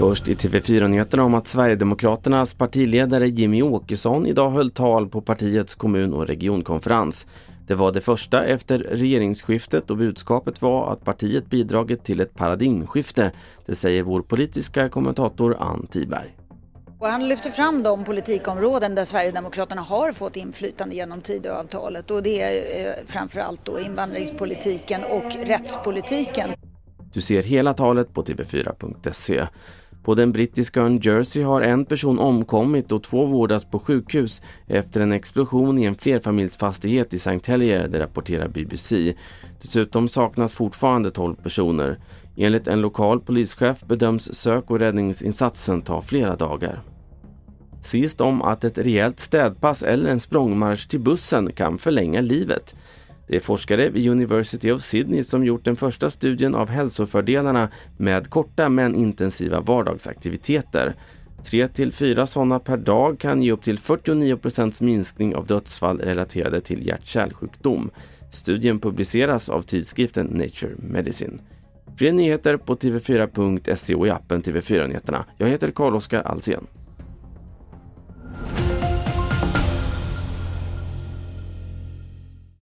Först i TV4-nyheterna om att Sverigedemokraternas partiledare Jimmy Åkesson idag höll tal på partiets kommun och regionkonferens. Det var det första efter regeringsskiftet och budskapet var att partiet bidragit till ett paradigmskifte. Det säger vår politiska kommentator Ann Tiberg. Och han lyfter fram de politikområden där Sverigedemokraterna har fått inflytande genom Tidöavtalet och det är eh, framförallt då invandringspolitiken och rättspolitiken. Du ser hela talet på tv4.se. På den brittiska ön Jersey har en person omkommit och två vårdas på sjukhus efter en explosion i en flerfamiljsfastighet i St. Helier, det rapporterar BBC. Dessutom saknas fortfarande 12 personer. Enligt en lokal polischef bedöms sök och räddningsinsatsen ta flera dagar. Sist om att ett rejält städpass eller en språngmarsch till bussen kan förlänga livet. Det är forskare vid University of Sydney som gjort den första studien av hälsofördelarna med korta men intensiva vardagsaktiviteter. Tre till fyra sådana per dag kan ge upp till 49% minskning av dödsfall relaterade till hjärt-kärlsjukdom. Studien publiceras av tidskriften Nature Medicine. Fler nyheter på tv4.se och i appen TV4 Nyheterna. Jag heter Carl-Oskar Alsen.